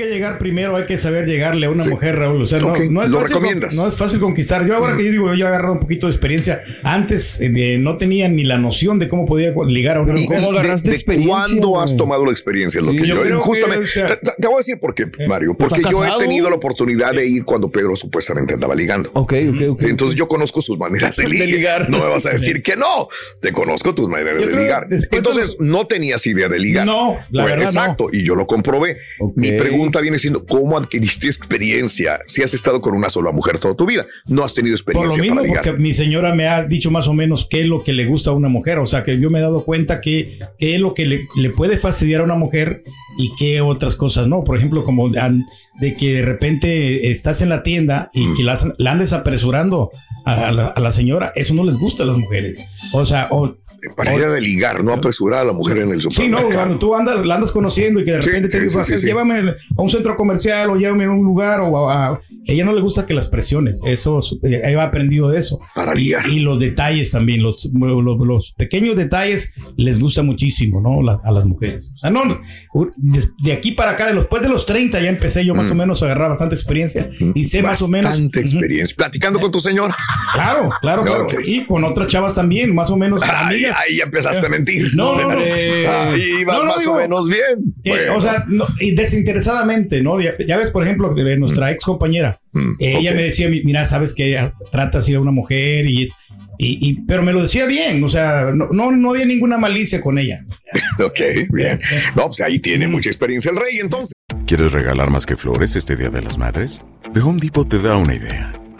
Que llegar primero, hay que saber llegarle a una mujer, Raúl. O sea, no, no es lo fácil, recomiendas. No es fácil conquistar. Yo ahora que yo digo, yo he agarrado un poquito de experiencia. Antes eh, no tenía ni la noción de cómo podía ligar a una ¿Y mujer. de- de, ¿Cuándo has tomado la experiencia? Lo Sí, que yo yo, creo que, justamente, o sea- te, voy a decir por qué, Mario. Porque ¿Está yo he tenido la oportunidad de ir cuando Pedro supuestamente andaba ligando. Ok, ok, ok. Entonces yo conozco sus maneras de, De ligar. No me vas a decir que no. Te conozco tus maneras de ligar. Entonces no tenías idea de ligar. No, la Bueno, verdad no. Exacto. Y yo lo comprobé. Mi pregunta viene siendo, ¿cómo adquiriste experiencia si has estado con una sola mujer toda tu vida? No has tenido Por lo experiencia mismo, para ligar. porque mi señora me ha dicho más o menos qué es lo que le gusta a una mujer. O sea, que yo me he dado cuenta que, qué es lo que le, le puede fastidiar a una mujer y qué otras cosas no. Por ejemplo, como de que de repente estás en la tienda y Mm. que la, la andes apresurando a la, a la señora. Eso no les gusta a las mujeres. O sea, o, Para ir a de ligar, no apresurar a la mujer en el Sí, no, supermercado. cuando tú andas, la andas conociendo y que de repente te sí, sí, sí. llévame a un centro comercial o llévame a un lugar o a, a- ella no le gusta que las presiones, eso, eh, ella ha aprendido de eso. Para ligar. y los detalles también, los, los, los pequeños detalles les gusta muchísimo, ¿no? La- a las mujeres. O sea, no, de, de aquí para acá, después de los 30 ya empecé yo más Mm. o menos a agarrar bastante experiencia y sé más o menos. Bastante experiencia. Platicando con tu señora. Claro, claro, claro. Y con otras chavas también, más o menos. Ay, amigas. ahí ya empezaste a mentir. No, no, no. Ahí vas No, no, más digo, o menos bien. Eh, Bueno. O sea, no, y desinteresadamente, ¿no? Ya, ya ves, por ejemplo, de nuestra ex compañera. Mm, ella ok. me decía, mi- mira, sabes que ella trata así a una mujer y, y- y- pero me lo decía bien, o sea, no, no, no había ninguna malicia con ella. Ok, bien. No, pues ahí tiene mucha experiencia el rey, entonces. ¿Quieres regalar más que flores este Día de las Madres? The Home Depot te da una idea.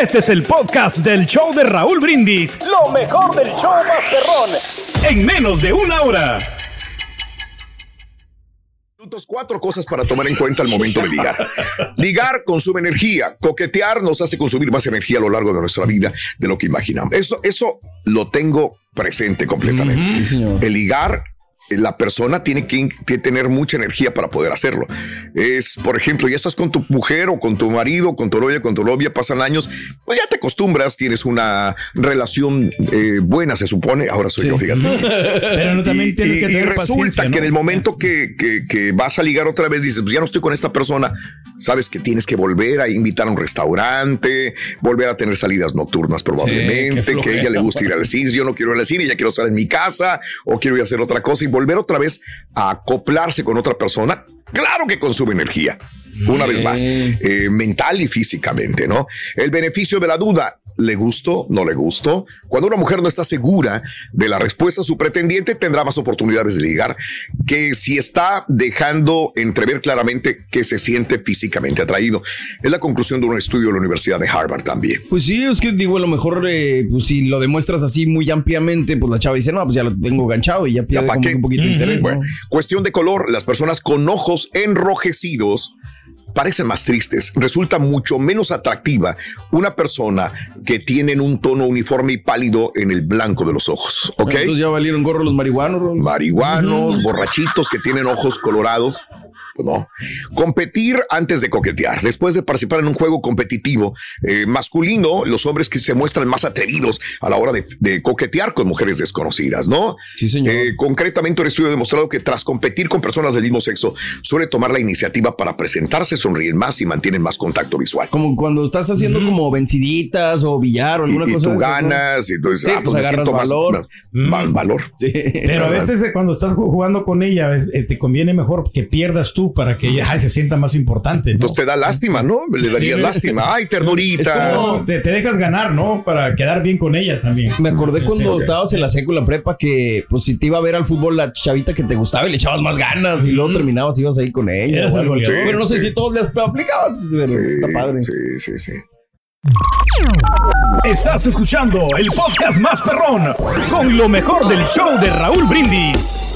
Este es el podcast del show de Raúl Brindis. Lo mejor del show Masterrón. En menos de una hora. Cuatro cosas para tomar en cuenta al momento de ligar. Ligar consume energía. Coquetear nos hace consumir más energía a lo largo de nuestra vida de lo que imaginamos. Eso, eso lo tengo presente completamente. El ligar, la persona tiene que, que tener mucha energía para poder hacerlo. Es, por ejemplo, ya estás con tu mujer o con tu marido, con tu novia, con tu novia, pasan años, pues ya te acostumbras, tienes una relación eh, buena, se supone. Ahora soy yo, fíjate. Pero no, también Y- tienes y- que y tener resulta paciencia, que en el momento que, que- que vas a ligar otra vez, dices, pues ya no estoy con esta persona, sabes que tienes que volver a invitar a un restaurante, volver a tener salidas nocturnas probablemente, que a ella le gusta ir al cine, yo no quiero ir al cine, ya quiero estar en mi casa o quiero ir a hacer otra cosa y volver otra vez a acoplarse con otra persona. Claro que consume energía. Una vez más, eh, mental y físicamente, ¿no? El beneficio de la duda. ¿Le gustó? ¿No le gustó? Cuando una mujer no está segura de la respuesta a su pretendiente, tendrá más oportunidades de ligar que si está dejando entrever claramente que se siente físicamente atraído. Es la conclusión de un estudio de la Universidad de Harvard también. Pues sí, es que digo, a lo mejor, eh, pues si lo demuestras así muy ampliamente, pues la chava dice, no, pues ya lo tengo ganchado y ya pierde como un poquito de interés. ¿no? Bueno, cuestión de color, las personas con ojos enrojecidos parecen más tristes. Resulta mucho menos atractiva una persona que tiene un tono uniforme y pálido en el blanco de los ojos. ¿Ok? Entonces ya valieron gorro los marihuanos. Marihuanos, borrachitos que tienen ojos colorados. Pues no. Competir antes de coquetear. Después de participar en un juego competitivo eh, masculino, los hombres que se muestran más atrevidos a la hora de, coquetear con mujeres desconocidas, ¿no? Sí, señor. Eh, concretamente, un estudio ha demostrado que tras competir con personas del mismo sexo, suele tomar la iniciativa para presentarse, sonríen más y mantienen más contacto visual. Como cuando estás haciendo como venciditas o billar o alguna y, cosa. Y tú ganas, y entonces sí, ah, pues, pues agarras valor. Más, valor. Sí. Pero a veces eh, cuando estás jugando con ella, te conviene mejor que pierdas tú para que ella ay, se sienta más importante. ¿no? Entonces te da lástima, ¿no? Le darías lástima. Ay, ternurita. Como, te, te, dejas ganar, ¿no? Para quedar bien con ella también. Me acordé cuando sí, estabas en la secu, la prepa, que pues si te iba a ver al fútbol la chavita que te gustaba y le echabas más ganas y luego terminabas y ibas ahí con ella. Eras el goleador. Pero no sé si todos les aplicaban. Pues, está padre. Sí, sí, sí. Estás escuchando el podcast más perrón con lo mejor del show de Raúl Brindis.